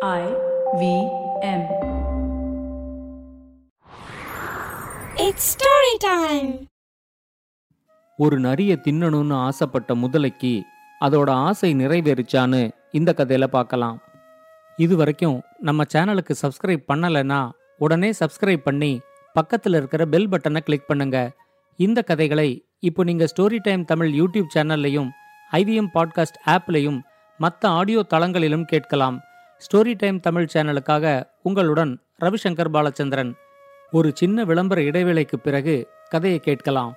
I V M. It's story time. ஒரு நரிய தின்னணும்னு ஆசைப்பட்ட முதலைக்கு அதோட ஆசை நிறைவேறுச்சான்னு இந்த கதையில பார்க்கலாம் இது வரைக்கும் நம்ம சேனலுக்கு சப்ஸ்கிரைப் பண்ணலைன்னா உடனே சப்ஸ்கிரைப் பண்ணி பக்கத்தில் இருக்கிற பெல் பட்டனை கிளிக் பண்ணுங்க இந்த கதைகளை இப்போ நீங்க ஸ்டோரி டைம் தமிழ் யூடியூப் சேனல்லையும் ஐவிஎம் பாட்காஸ்ட் ஆப்லையும் மற்ற ஆடியோ தளங்களிலும் கேட்கலாம் ஸ்டோரி டைம் தமிழ் சேனலுக்காக உங்களுடன் ரவிசங்கர் பாலச்சந்திரன். ஒரு சின்ன விளம்பர இடைவேளைக்கு பிறகு கதையை கேட்கலாம்.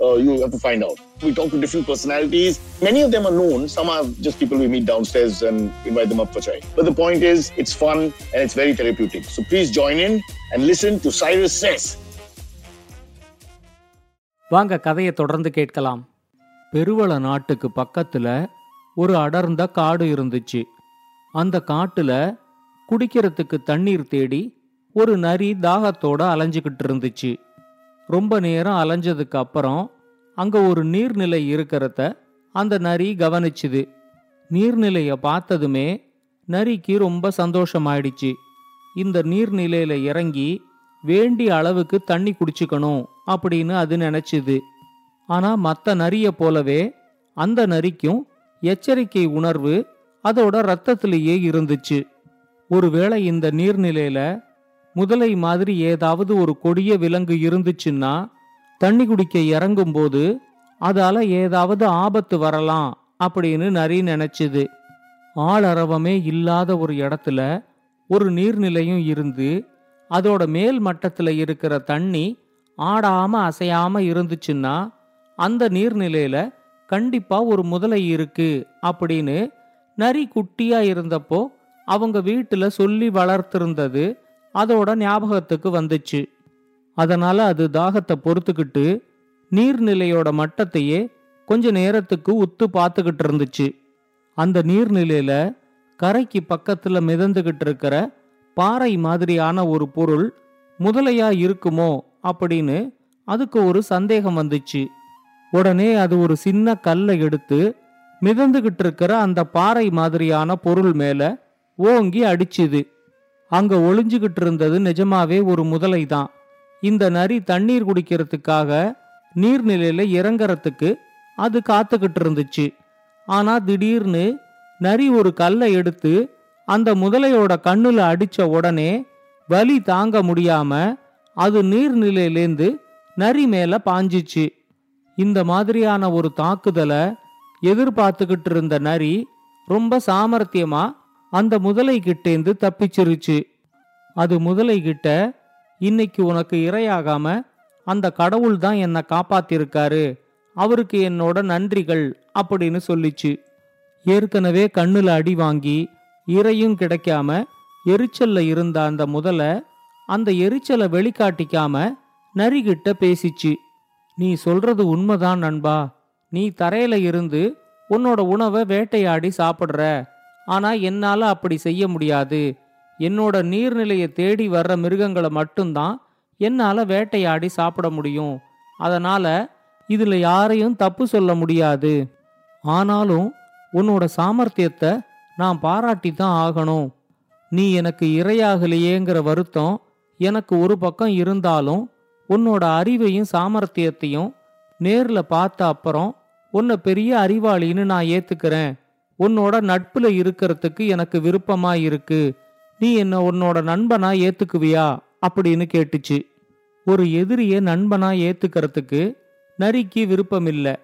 Uh, you have to find out. We talk to different personalities. Many of them are known. Some are just people we meet downstairs and invite them up for chai. But the point is, it's fun and it's very therapeutic. So please join in and listen to Cyrus Says. வாங்க கதையை தொடர்ந்து கேட்கலாம் பெருவள நாட்டுக்கு பக்கத்துல ஒரு அடர்ந்த காடு இருந்துச்சு அந்த காட்டுல குடிக்கிறதுக்கு தண்ணீர் தேடி ஒரு நரி தாகத்தோட அலைஞ்சுக்கிட்டு இருந்துச்சு ரொம்ப நேரம் அலைஞ்சதுக்கு அப்புறம் அங்க ஒரு நீர்நிலை இருக்கிறத அந்த நரி கவனிச்சுது. நீர்நிலைய பார்த்ததுமே நரிக்கு ரொம்ப சந்தோஷமாயிடுச்சு. இந்த நீர்நிலையில இறங்கி வேண்டிய அளவுக்கு தண்ணி குடிச்சுக்கணும் அப்படின்னு அது நினைச்சுது. ஆனா மற்ற நரிய போலவே அந்த நரிக்கும் எச்சரிக்கை உணர்வு அதோட ரத்தத்திலேயே இருந்துச்சு. ஒருவேளை இந்த நீர்நிலையில முதலை மாதிரி ஏதாவது ஒரு கொடிய விலங்கு இருந்துச்சுன்னா தண்ணி குடிக்க இறங்கும்போது அதால ஏதாவது ஆபத்து வரலாம் அப்படின்னு நரி நினைச்சுது. ஆளரவமே இல்லாத ஒரு இடத்துல ஒரு நீர்நிலையும் இருந்து அதோட மேல் மட்டத்தில் இருக்கிற தண்ணி ஆடாம அசையாம இருந்துச்சுன்னா அந்த நீர்நிலையில கண்டிப்பா ஒரு முதலை இருக்கு அப்படின்னு நரி குட்டியா இருந்தப்போ அவங்க வீட்டுல சொல்லி வளர்த்திருந்தது அதோட ஞாபகத்துக்கு வந்துச்சு. அதனால அது தாகத்தை பொறுத்துக்கிட்டு நீர்நிலையோட மட்டத்தையே கொஞ்ச நேரத்துக்கு உத்து பார்த்துக்கிட்டு இருந்துச்சு. அந்த நீர்நிலையில கரைக்கு பக்கத்துல மிதந்துகிட்டு இருக்கிற பாறை மாதிரியான ஒரு பொருள் முதலையா இருக்குமோ அப்படின்னு அதுக்கு ஒரு சந்தேகம் வந்துச்சு. உடனே அது ஒரு சின்ன கல்லை எடுத்து மிதந்துகிட்டு இருக்கிற அந்த பாறை மாதிரியான பொருள் மேல ஓங்கி அடிச்சுது. அங்க ஒளிஞ்சுகிட்டு இருந்தது நிஜமாவே ஒரு முதலை தான் இந்த நரி தண்ணீர் குடிக்கிறதுக்காக நீர்நிலையில இறங்கறதுக்கு அது காத்துக்கிட்டு இருந்துச்சு. ஆனா திடீர்னு நரி ஒரு கல்லை எடுத்து அந்த முதலையோட கண்ணுல அடிச்ச உடனே வலி தாங்க முடியாம அது நீர்நிலையிலேந்து நரி மேல பாஞ்சிச்சு. இந்த மாதிரியான ஒரு தாக்குதலை எதிர்பார்த்துக்கிட்டு இருந்த நரி ரொம்ப சாமர்த்தியமா அந்த முதலை கிட்டேந்து தப்பிச்சிருச்சு. அது முதலை கிட்ட இன்னைக்கு உனக்கு இரையாகாம அந்த கடவுள் தான் என்னை காப்பாத்திருக்காரு. அவருக்கு என்னோட நன்றிகள் அப்படின்னு சொல்லிச்சு. ஏற்கனவே கண்ணுல அடி வாங்கி இரையும் கிடைக்காம எரிச்சல்ல இருந்த அந்த முதலை அந்த எரிச்சலை வெளிக்காட்டிக்காம நரிகிட்ட பேசிச்சு. நீ சொல்றது உண்மைதான் நண்பா. நீ தரையில இருந்து உன்னோட உணவை வேட்டையாடி சாப்பிடுற. ஆனா என்னால அப்படி செய்ய முடியாது. என்னோட நீர்நிலையை தேடி வர்ற மிருகங்களை மட்டும்தான் என்னால வேட்டையாடி சாப்பிட முடியும். அதனால இதுல யாரையும் தப்பு சொல்ல முடியாது. ஆனாலும் உன்னோட சாமர்த்தியத்தை நான் பாராட்டி தான் ஆகணும். நீ எனக்கு இரையாகலையேங்கிற வருத்தம் எனக்கு ஒரு பக்கம் இருந்தாலும் உன்னோட அறிவையும் சாமர்த்தியத்தையும் நேர்ல பார்த்த அப்புறம் உன்னை பெரிய அறிவாளின்னு நான் ஏத்துக்கிறேன். உன்னோட நட்புல இருக்கிறதுக்கு எனக்கு விருப்பமா இருக்கு. நீ என்ன உன்னோட நண்பனா ஏத்துக்குவியா? அப்படின்னு கேட்டுச்சு. ஒரு எதிரியை நண்பனா ஏத்துக்கிறதுக்கு நரிக்கு விருப்பம் இல்லை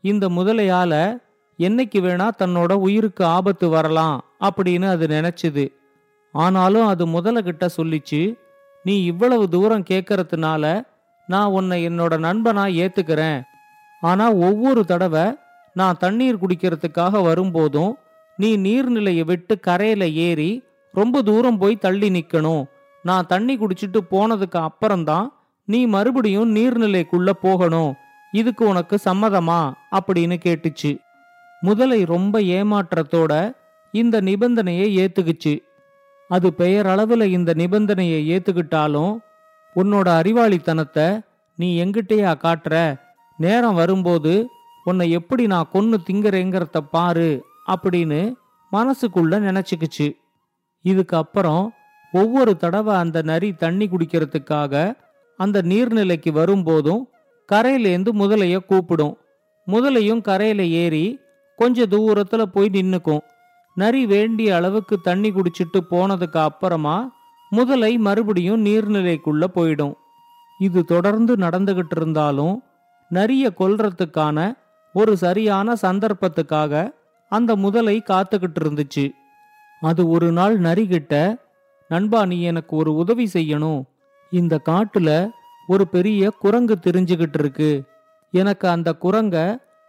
இந்த முதலையால என்னைக்கு வேணா தன்னோட உயிருக்கு ஆபத்து வரலாம் அப்படின்னு அது நினைச்சுது. ஆனாலும் அது முதலகிட்ட சொல்லிச்சு நீ இவ்வளவு தூரம் கேட்கறதுனால நான் உன்னை என்னோட நண்பனா ஏத்துக்கிறேன். ஆனா ஒவ்வொரு தடவை நான் தண்ணீர் குடிக்கிறதுக்காக வரும்போதும் நீ நீர்நிலையை விட்டு கரையில ஏறி ரொம்ப தூரம் போய் தள்ளி நிக்கணும். நான் தண்ணி குடிச்சிட்டு போனதுக்கு அப்புறம்தான் நீ மறுபடியும் நீர்நிலைக்குள்ள போகணும். இதுக்கு உனக்கு சம்மதமா? அப்படின்னு கேட்டுச்சு. முதலை ரொம்ப ஏமாற்றத்தோட இந்த நிபந்தனையை ஏத்துக்குச்சு. அது பெயரளவுல இந்த நிபந்தனையை ஏத்துக்கிட்டாலும் உன்னோட அறிவாளித்தனத்தை நீ எங்கிட்டயா காட்டுற? நேரம் வரும்போது உன்னை எப்படி நான் கொன்னு திங்கறேங்கிறத பாரு அப்படின்னு மனசுக்குள்ள நினைச்சுக்குச்சு. இதுக்கு அப்புறம் ஒவ்வொரு தடவை அந்த நரி தண்ணி குடிக்கிறதுக்காக அந்த நீர்நிலைக்கு வரும்போதும் கரையிலேருந்து முதலைய கூப்பிடும். முதலையும் கரையில ஏறி கொஞ்ச தூரத்துல போய் நின்னுக்கும். நரி வேண்டிய அளவுக்கு தண்ணி குடிச்சிட்டு போனதுக்கு அப்புறமா முதலை மறுபடியும் நீர்நிலைக்குள்ள போயிடும். இது தொடர்ந்து நடந்துகிட்டு இருந்தாலும் நரிய கொல்றதுக்கான ஒரு சரியான சந்தர்ப்பத்துக்காக அந்த முதலை காத்துக்கிட்டு இருந்துச்சு அது ஒரு நாள் நரிகிட்ட நண்பா நீ எனக்கு ஒரு உதவி செய்யணும். இந்த காட்டுல ஒரு பெரிய குரங்கு தெரிஞ்சுக்கிட்டு இருக்கு எனக்கு அந்த குரங்க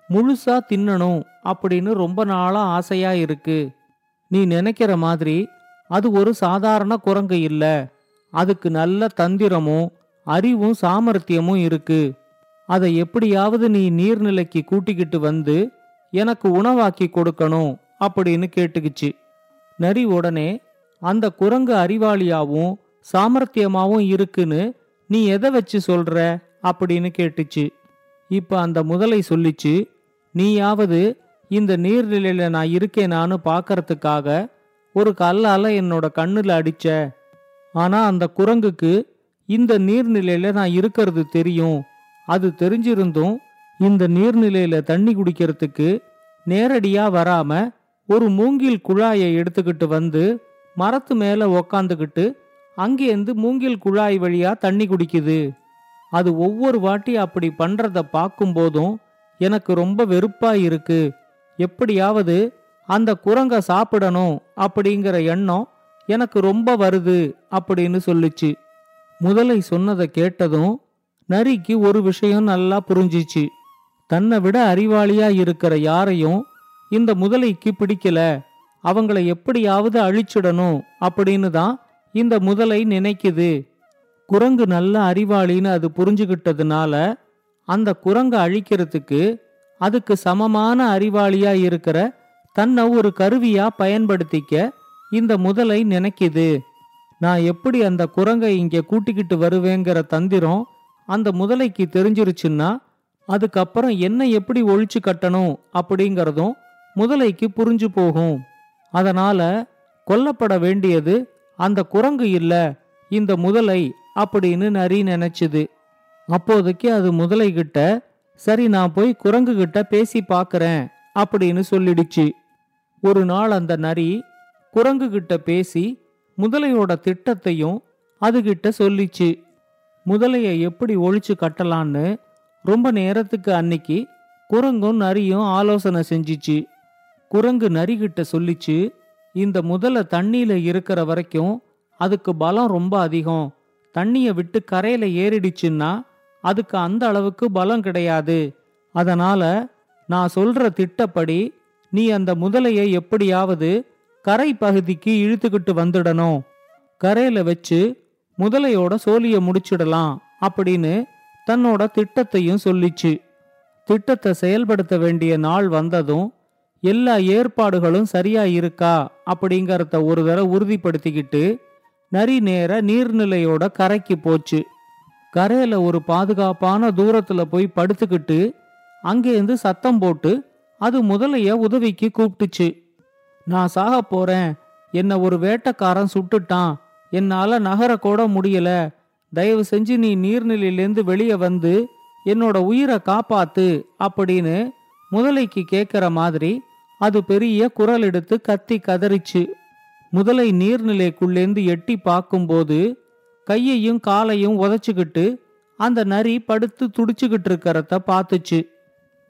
முழுசா தின்னணும் அப்படின்னு ரொம்ப நாளா ஆசையா இருக்கு. நீ நினைக்கிற மாதிரி அது ஒரு சாதாரண குரங்கு இல்ல. அதுக்கு நல்ல தந்திரமும் அறிவும் சாமர்த்தியமும் இருக்கு. அதை எப்படியாவது நீ நீர்நிலைக்கு கூட்டிக்கிட்டு வந்து எனக்கு உணவாக்கி கொடுக்கணும் அப்படின்னு கேட்டுக்குச்சு. நரி உடனே அந்த குரங்கு அறிவாளியாவும் சாமர்த்தியமாவும் இருக்குன்னு நீ எதை வச்சு சொல்ற? அப்படின்னு கேட்டுச்சு. இப்ப அந்த முதலை சொல்லிச்சு நீயாவது இந்த நீர்நிலையில நான் இருக்கேனான்னு பார்க்கறதுக்காக ஒரு கல்லால என்னோட கண்ணுல அடிச்ச. ஆனா அந்த குரங்குக்கு இந்த நீர்நிலையில நான் இருக்கிறது தெரியும். அது தெரிஞ்சிருந்தும் இந்த நீர்நிலையில தண்ணி குடிக்கிறதுக்கு நேரடியா வராம ஒரு மூங்கில் குழாயை எடுத்துக்கிட்டு வந்து மரத்து மேல உக்காந்துக்கிட்டு அங்கேருந்து மூங்கில் குழாய் வழியா தண்ணி குடிக்குது. அது ஒவ்வொரு வாட்டி அப்படி பண்றத பார்க்கும்போதும் எனக்கு ரொம்ப வெறுப்பா இருக்கு. எப்படியாவது அந்த குரங்க சாப்பிடணும் அப்படிங்கிற எண்ணம் எனக்கு ரொம்ப வருது அப்படின்னு சொல்லுச்சு. முதலை சொன்னதை கேட்டதும் நரிக்கு ஒரு விஷயம் நல்லா புரிஞ்சிச்சு. தன்னை விட அறிவாளியா இருக்கிற யாரையும் இந்த முதலைக்கு பிடிக்கல. அவங்கள எப்படியாவது அழிச்சிடணும் அப்படின்னு தான் இந்த முதலை நினைக்குது. குரங்கு நல்ல அறிவாளின்னு அது புரிஞ்சுகிட்டதுனால அந்த குரங்கை அழிக்கிறதுக்கு அதுக்கு சமமான அறிவாளியா இருக்கிற தன்னை ஒரு கருவியா பயன்படுத்திக்க இந்த முதலை நினைக்குது. நான் எப்படி அந்த குரங்கை இங்கே கூட்டிக்கிட்டு வருவேங்கிற தந்திரம் அந்த முதலைக்கு தெரிஞ்சிருச்சுன்னா அதுக்கப்புறம் என்ன எப்படி ஒழிச்சு கட்டணும் அப்படிங்கிறதும் முதலைக்கு புரிஞ்சு போகும். அதனால கொல்லப்பட வேண்டியது அந்த குரங்கு இல்ல இந்த முதலை அப்படின்னு நரி நினைச்சுது. அப்போதைக்கு அது முதலை கிட்ட சரி நான் போய் குரங்கு கிட்ட பேசி பார்க்கறேன் அப்படின்னு சொல்லிடுச்சு. ஒரு நாள் அந்த நரி குரங்கு கிட்ட பேசி முதலையோட திட்டத்தையும் அதுகிட்ட சொல்லிச்சு. முதலையை எப்படி ஒழிச்சு கட்டலான்னு ரொம்ப நேரத்துக்கு அன்னைக்கு குரங்கும் நரியும் ஆலோசனை செஞ்சிச்சு. குரங்கு நரிகிட்ட சொல்லிச்சு இந்த முதலை தண்ணியில இருக்கிற வரைக்கும் அதுக்கு பலம் ரொம்ப அதிகம். தண்ணியை விட்டு கரையில ஏறிடுச்சுன்னா அதுக்கு அந்த அளவுக்கு பலம் கிடையாது. அதனால நான் சொல்ற திட்டப்படி நீ அந்த முதலையை எப்படியாவது கரை பகுதிக்கு இழுத்துக்கிட்டு வந்துடணும். கரையில வச்சு முதலையோட சோழிய முடிச்சிடலாம் அப்படின்னு தன்னோட திட்டத்தையும் சொல்லிச்சு. திட்டத்தை செயல்படுத்த வேண்டிய நாள் வந்ததும் எல்லா ஏற்பாடுகளும் சரியா இருக்கா அப்படிங்கறத ஒரு தடவை உறுதிப்படுத்திக்கிட்டு நரி நேர நீர்நிலையோட கரைக்கு போச்சு. கரையில ஒரு பாதுகாப்பான தூரத்துல போய் படுத்துக்கிட்டு அங்கேருந்து சத்தம் போட்டு அது முதலைய உதவிக்கு கூப்பிட்டுச்சு. நான் சாக போறேன். என்ன ஒரு வேட்டக்காரன் சுட்டுட்டான். என்னால் நகரக்கூட முடியல. தயவு செஞ்சு நீ நீர்நிலையிலேருந்து வெளியே வந்து என்னோட உயிரை காப்பாத்து அப்படின்னு முதலைக்கு கேட்குற மாதிரி அது பெரிய குரல் எடுத்து கத்தி கதறிச்சு. முதலை நீர்நிலைக்குள்ளேந்து எட்டி பார்க்கும்போது கையையும் காலையும் உதச்சிக்கிட்டு அந்த நரி படுத்து துடிச்சுக்கிட்டு இருக்கிறத பார்த்துச்சு.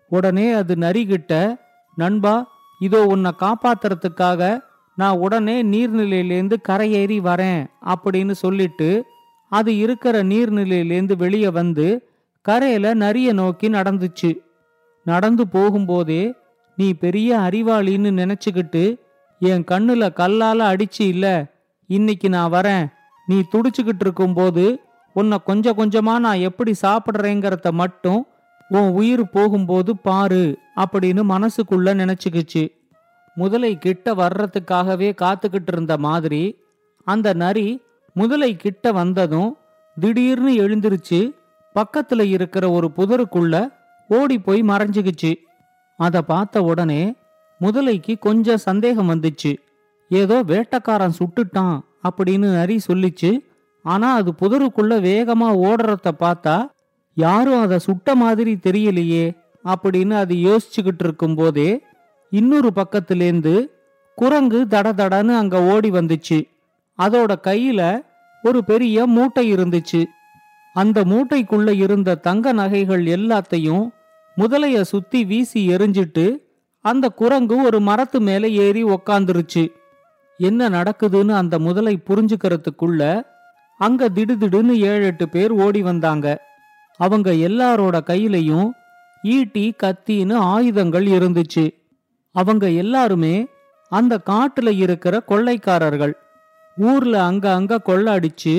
உடனே அது நரிகிட்ட நண்பா இதோ உன்னை காப்பாத்துறதுக்காக நான் உடனே நீர்நிலையிலேருந்து கரையேறி வரேன் அப்படின்னு சொல்லிட்டு அது இருக்கிற நீர்நிலையிலேருந்து வெளியே வந்து கரையில நரிய நோக்கி நடந்துச்சு. நடந்து போகும்போதே நீ பெரிய அறிவாளின்னு நினைச்சுக்கிட்டு என் கண்ணுல கல்லால அடிச்சு இல்ல இன்னைக்கு நான் வரேன். நீ துடிச்சுக்கிட்டு இருக்கும்போது உன்னை கொஞ்சம் கொஞ்சமா நான் எப்படி சாப்பிட்றேங்கிறத மட்டும் உன் உயிர் போகும்போது பாரு அப்படின்னு மனசுக்குள்ள நினைச்சுக்கிச்சு. முதலை கிட்ட வர்றதுக்காகவே காத்துக்கிட்டு இருந்த மாதிரி அந்த நரி முதலை கிட்ட வந்ததும் திடீர்னு எழுந்திருச்சு. பக்கத்துல இருக்கிற ஒரு புதருக்குள்ள ஓடி போய் மறைஞ்சுக்கிச்சு அத பார்த்த உடனே முதலைக்கு கொஞ்சம் சந்தேகம் வந்துச்சு. ஏதோ வேட்டக்காரன் சுட்டுட்டான் அப்படின்னு நரி சொல்லிச்சு. ஆனா அது புதருக்குள்ள வேகமா ஓடுறத பார்த்தா யாரும் அதை சுட்ட மாதிரி தெரியலையே அப்படின்னு அது யோசிச்சுக்கிட்டு இருக்கும்போதே இன்னொரு பக்கத்திலேந்து குரங்கு தட தடன்னு அங்க ஓடி வந்துச்சு. அதோட கையில ஒரு பெரிய மூட்டை இருந்துச்சு. அந்த மூட்டைக்குள்ள இருந்த தங்க நகைகள் எல்லாத்தையும் முதலைய சுத்தி வீசி எரிஞ்சிட்டு அந்த குரங்கு ஒரு மரத்து மேல ஏறி உக்காந்துருச்சு. என்ன நடக்குதுன்னு அந்த முதலை புரிஞ்சுக்கிறதுக்குள்ள அங்க திடுதிடுன்னு ஏழு எட்டு பேர் ஓடி வந்தாங்க. அவங்க எல்லாரோட கையிலையும் ஈட்டி கத்தின்னு ஆயுதங்கள் இருந்துச்சு. அவங்க எல்லாருமே அந்த காட்டுல இருக்கிற கொள்ளைக்காரர்கள். ஊர்ல அங்க அங்க கொள்ள அடிச்சு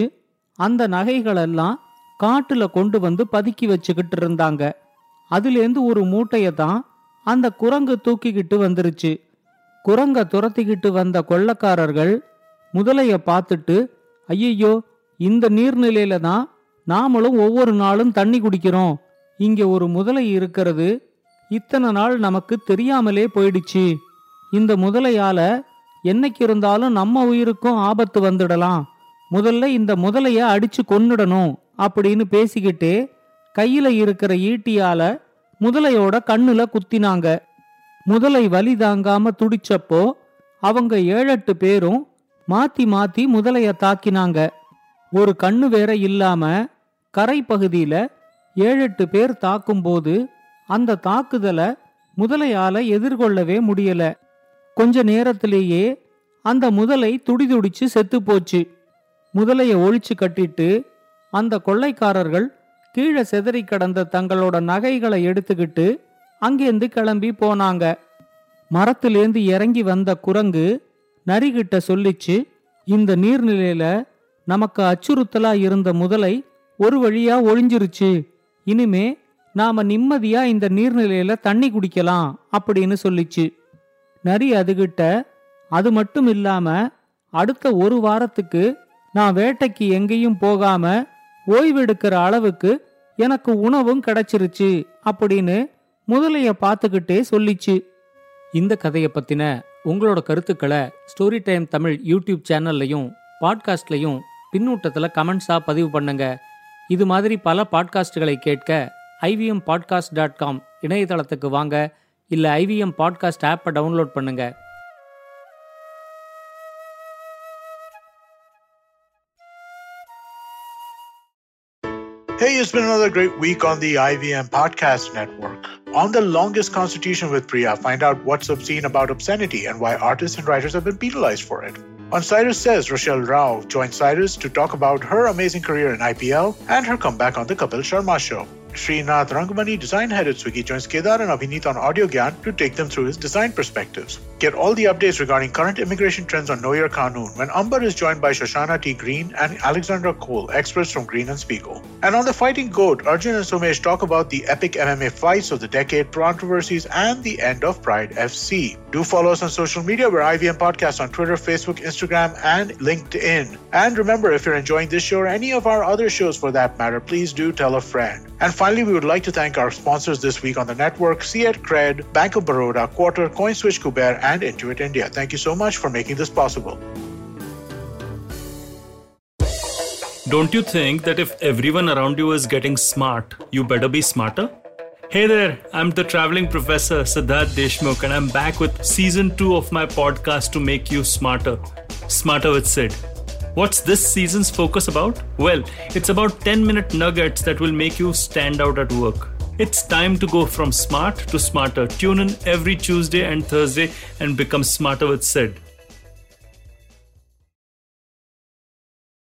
அந்த நகைகளெல்லாம் காட்டுல கொண்டு வந்து பதுக்கி வச்சுக்கிட்டு இருந்தாங்க. அதுலேருந்து ஒரு மூட்டைய தான் அந்த குரங்கு தூக்கிக்கிட்டு வந்துருச்சு. குரங்க துரத்திக்கிட்டு வந்த கொள்ளக்காரர்கள் முதலைய பார்த்துட்டு ஐயையோ இந்த நீர்நிலையில தான் நாமளும் ஒவ்வொரு நாளும் தண்ணி குடிக்கிறோம். இங்க ஒரு முதலை இருக்கிறது இத்தனை நாள் நமக்கு தெரியாமலே போயிடுச்சு. இந்த முதலையால என்னைக்கு இருந்தாலும் நம்ம உயிருக்கும் ஆபத்து வந்துடலாம். முதல்ல இந்த முதலைய அடிச்சு கொன்னுடணும் அப்படின்னு பேசிக்கிட்டே கையில இருக்கிற ஈட்டியால முதலையோட கண்ணுல குத்தினாங்க. முதலை வலி தாங்காம துடிச்சப்போ அவங்க ஏழெட்டு பேரும் மாத்தி மாத்தி முதலைய தாக்கினாங்க. ஒரு கண்ணு வேற இல்லாம கரை பகுதியில ஏழெட்டு பேர் தாக்கும்போது அந்த தாக்குதலை முதலையால எதிர்கொள்ளவே முடியல. கொஞ்ச நேரத்திலேயே அந்த முதலை துடிதுடிச்சு செத்து போச்சு. முதலைய ஒழிச்சு கட்டிட்டு அந்த கொள்ளைக்காரர்கள் கீழே செதறி கடந்த தங்களோட நகைகளை எடுத்துக்கிட்டு அங்கேருந்து கிளம்பி போனாங்க. மரத்திலேந்து இறங்கி வந்த குரங்கு நரிகிட்ட சொல்லிச்சு இந்த நீர்நிலையில நமக்கு அச்சுறுத்தலா இருந்த முதலை ஒரு வழியா ஒழிஞ்சிருச்சு இனிமே நாம நிம்மதியா இந்த நீர்நிலையில தண்ணி குடிக்கலாம் அப்படின்னு சொல்லிச்சு. நரி அதுகிட்ட அது மட்டும் இல்லாம அடுத்த ஒரு வாரத்துக்கு நான் வேட்டைக்கு எங்கேயும் போகாம ஓய்வெடுக்கிற அளவுக்கு எனக்கு உணவும் கிடைச்சிருச்சு அப்படின்னு முதலைய பார்த்துக்கிட்டே சொல்லிச்சு. இந்த கதையை பத்தின உங்களோட கருத்துக்களை ஸ்டோரி டைம் தமிழ் யூடியூப் சேனல்லையும் பாட்காஸ்ட்லையும் பின்னூட்டத்தில் கமெண்ட்ஸாக பதிவு பண்ணுங்க. இது மாதிரி பல பாட்காஸ்டுகளை கேட்க ஐவிஎம் பாட்காஸ்ட் டாட் காம் இணையதளத்துக்கு வாங்க இல்லை ஐவிஎம் பாட்காஸ்ட் ஆப்பை டவுன்லோட் பண்ணுங்க Hey, it's been another great week on the IVM Podcast Network. On the longest constitution with Priya, find out what's obscene about obscenity and why artists and writers have been penalized for it. On Cyrus Says, Rochelle Rao joined Cyrus to talk about her amazing career in IPL and her comeback on the Kapil Sharma show. Srinath Rangamani, design head at Swiggy, joins Kedar and Abhineet on Audio Gyan to take them through his design perspectives. Get all the updates regarding current immigration trends on Know Your Kanun when Amber is joined by Shoshana T. Green and Alexandra Cole, experts from Green and Spiegel. And on The Fighting Goat, Arjun and Somesh talk about the epic MMA fights of the decade, controversies, and the end of Pride FC. Do follow us on social media. We're IVM Podcast on Twitter, Facebook, Instagram, and LinkedIn. And remember, if you're enjoying this show or any of our other shows for that matter, please do tell a friend. And finally, we would like to thank our sponsors this week on the network, Fiat Cred, Bank of Baroda, Quarter, CoinSwitch Kuber, and Intuit India. Thank you so much for making this possible. Don't you think that if everyone around you is getting smart, you better be smarter? Hey there, I'm the traveling professor Siddharth Deshmukh, and I'm back with season two of my podcast to make you smarter. Smarter with Sid. What's this season's focus about? Well, it's about 10 minute nuggets that will make you stand out at work. It's time to go from smart to smarter. Tune in every Tuesday and Thursday and become smarter with Sid.